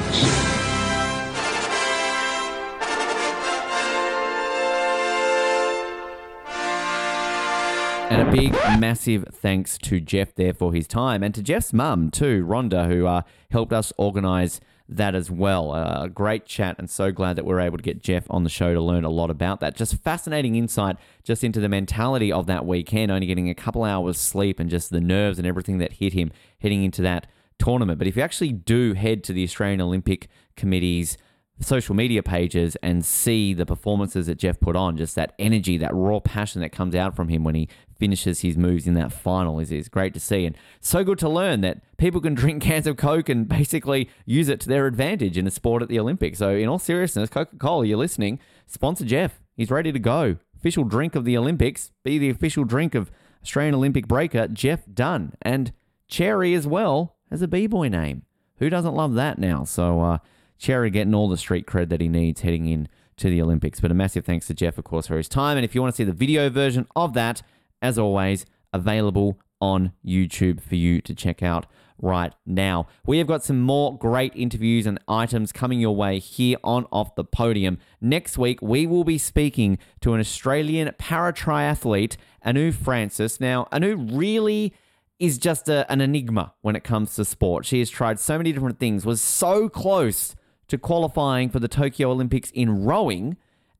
And a big, massive thanks to Jeff there for his time, and to Jeff's mum too, Rhonda, who uh, helped us organise that as well. Uh, great chat, and so glad that we are able to get Jeff on the show to learn a lot about that. Just fascinating insight just into the mentality of that weekend, only getting a couple hours sleep and just the nerves and everything that hit him heading into that tournament. But if you actually do head to the Australian Olympic Committee's social media pages and see the performances that Jeff put on, just that energy, that raw passion that comes out from him when he finishes his moves in that final is, is great to see. And so good to learn that people can (laughs) drink cans of Coke and basically use it to their advantage in a sport at the Olympics. So, in all seriousness, Coca Cola, you're listening, sponsor Jeff. He's ready to go. Official drink of the Olympics, be the official drink of Australian Olympic breaker Jeff Dunne. And Cherry as well has a B-boy name. Who doesn't love that now? So, uh, Cherry getting all the street cred that he needs heading in to the Olympics. But a massive thanks to Jeff, of course, for his time. And if you want to see the video version of that, as always, available on YouTube for you to check out right now. We have got some more great interviews and items coming your way here on Off the Podium. Next week, we will be speaking to an Australian para triathlete, Anu Francis. Now, Anu really is just a, an enigma when it comes to sport. She has tried so many different things, was so close to qualifying for the Tokyo Olympics in rowing,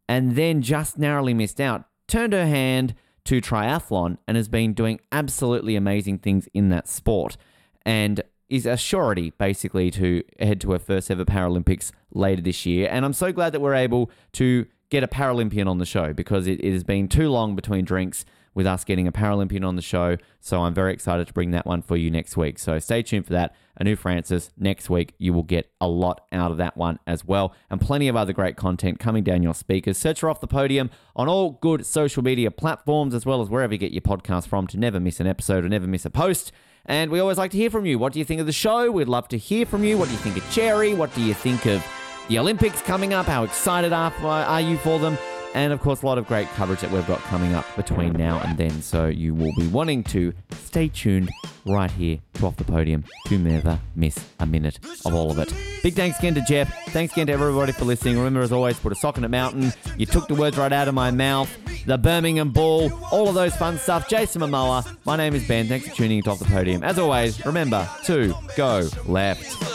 and then just narrowly missed out. Turned her hand to triathlon and has been doing absolutely amazing things in that sport, and is a surety basically to head to her first ever Paralympics later this year. And I'm so glad that we're able to get a Paralympian on the show because it, it has been too long between drinks with us getting a Paralympian on the show. So I'm very excited to bring that one for you next week. So stay tuned for that. Anu Francis next week. You will get a lot out of that one as well, and plenty of other great content coming down your speakers. Search her off the podium on all good social media platforms, as well as wherever you get your podcast from, to never miss an episode or never miss a post. And we always like to hear from you. What do you think of the show? We'd love to hear from you. What do you think of Cherry? What do you think of the Olympics coming up? How excited are, are you for them? And of course, a lot of great coverage that we've got coming up between now and then. So you will be wanting to stay tuned right here to Off the Podium to never miss a minute of all of it. Big thanks again to Jeff. Thanks again to everybody for listening. Remember, as always, put a sock in a mountain. You took the words right out of my mouth. The Birmingham Bull, all of those fun stuff. Jason Momoa. My name is Ben. Thanks for tuning into Off the Podium. As always, remember to go left.